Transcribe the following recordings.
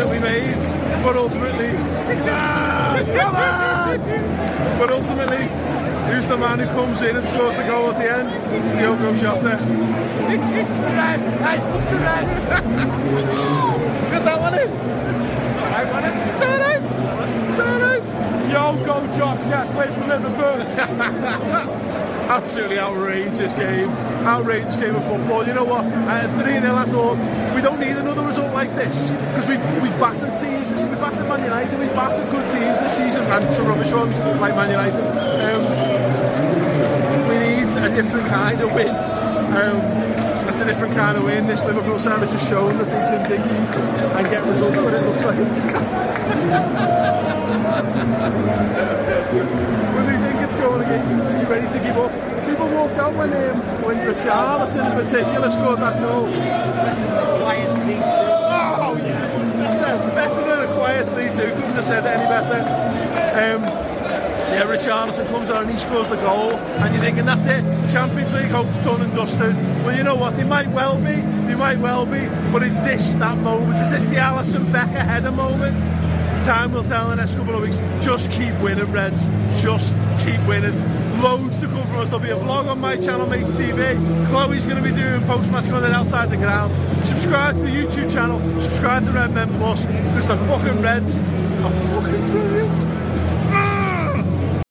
that we made. But ultimately, ah, on! But ultimately, who's the man who comes in and scores the goal at the end? It's Diogo Jota. Get that one in. Alright, one in. Alright. Alright. Yo, go Josh, yeah, play for Liverpool. Absolutely outrageous game. Outrageous game of football. You know what? At 3 0, I thought we don't need another result like this because we we battered teams. This, we battered Man United. We battered good teams this season and some rubbish ones like Man United. Um, we need a different kind of win. Um, a different kind of win. This Liverpool side has just shown that they can dig deep and get results when it looks like it's when they think it's going against them, to give up? People walked out when um, when Richarlison in particular scored that goal. Oh yeah, better, than a quiet 3-2. Couldn't have said it any better. Um, yeah, Richarlison comes out and he scores the goal, and you're thinking that's it. Champions League hope's done and dusted. Well, you know what? They might well be. They might well be. But is this that moment? Is this the Alisson Becker header moment? Time will tell in the next couple of weeks. Just keep winning, Reds. Just keep winning. Loads to come from us. There'll be a vlog on my channel, Mates TV. Chloe's going to be doing post-match content outside the ground. Subscribe to the YouTube channel. Subscribe to Red Men Plus because the fucking Reds are fucking brilliant. Ah!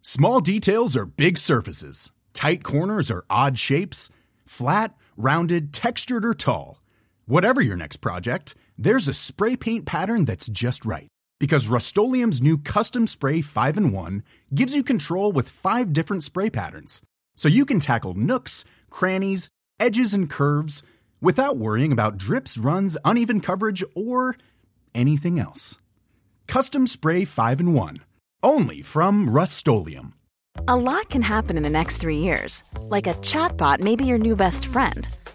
Small details are big surfaces. Tight corners are odd shapes. Flat, rounded, textured, or tall. Whatever your next project, there's a spray paint pattern that's just right. Because Rust new Custom Spray 5 in 1 gives you control with five different spray patterns. So you can tackle nooks, crannies, edges, and curves without worrying about drips, runs, uneven coverage, or anything else. Custom Spray 5 in 1. Only from Rust A lot can happen in the next three years. Like a chatbot may be your new best friend.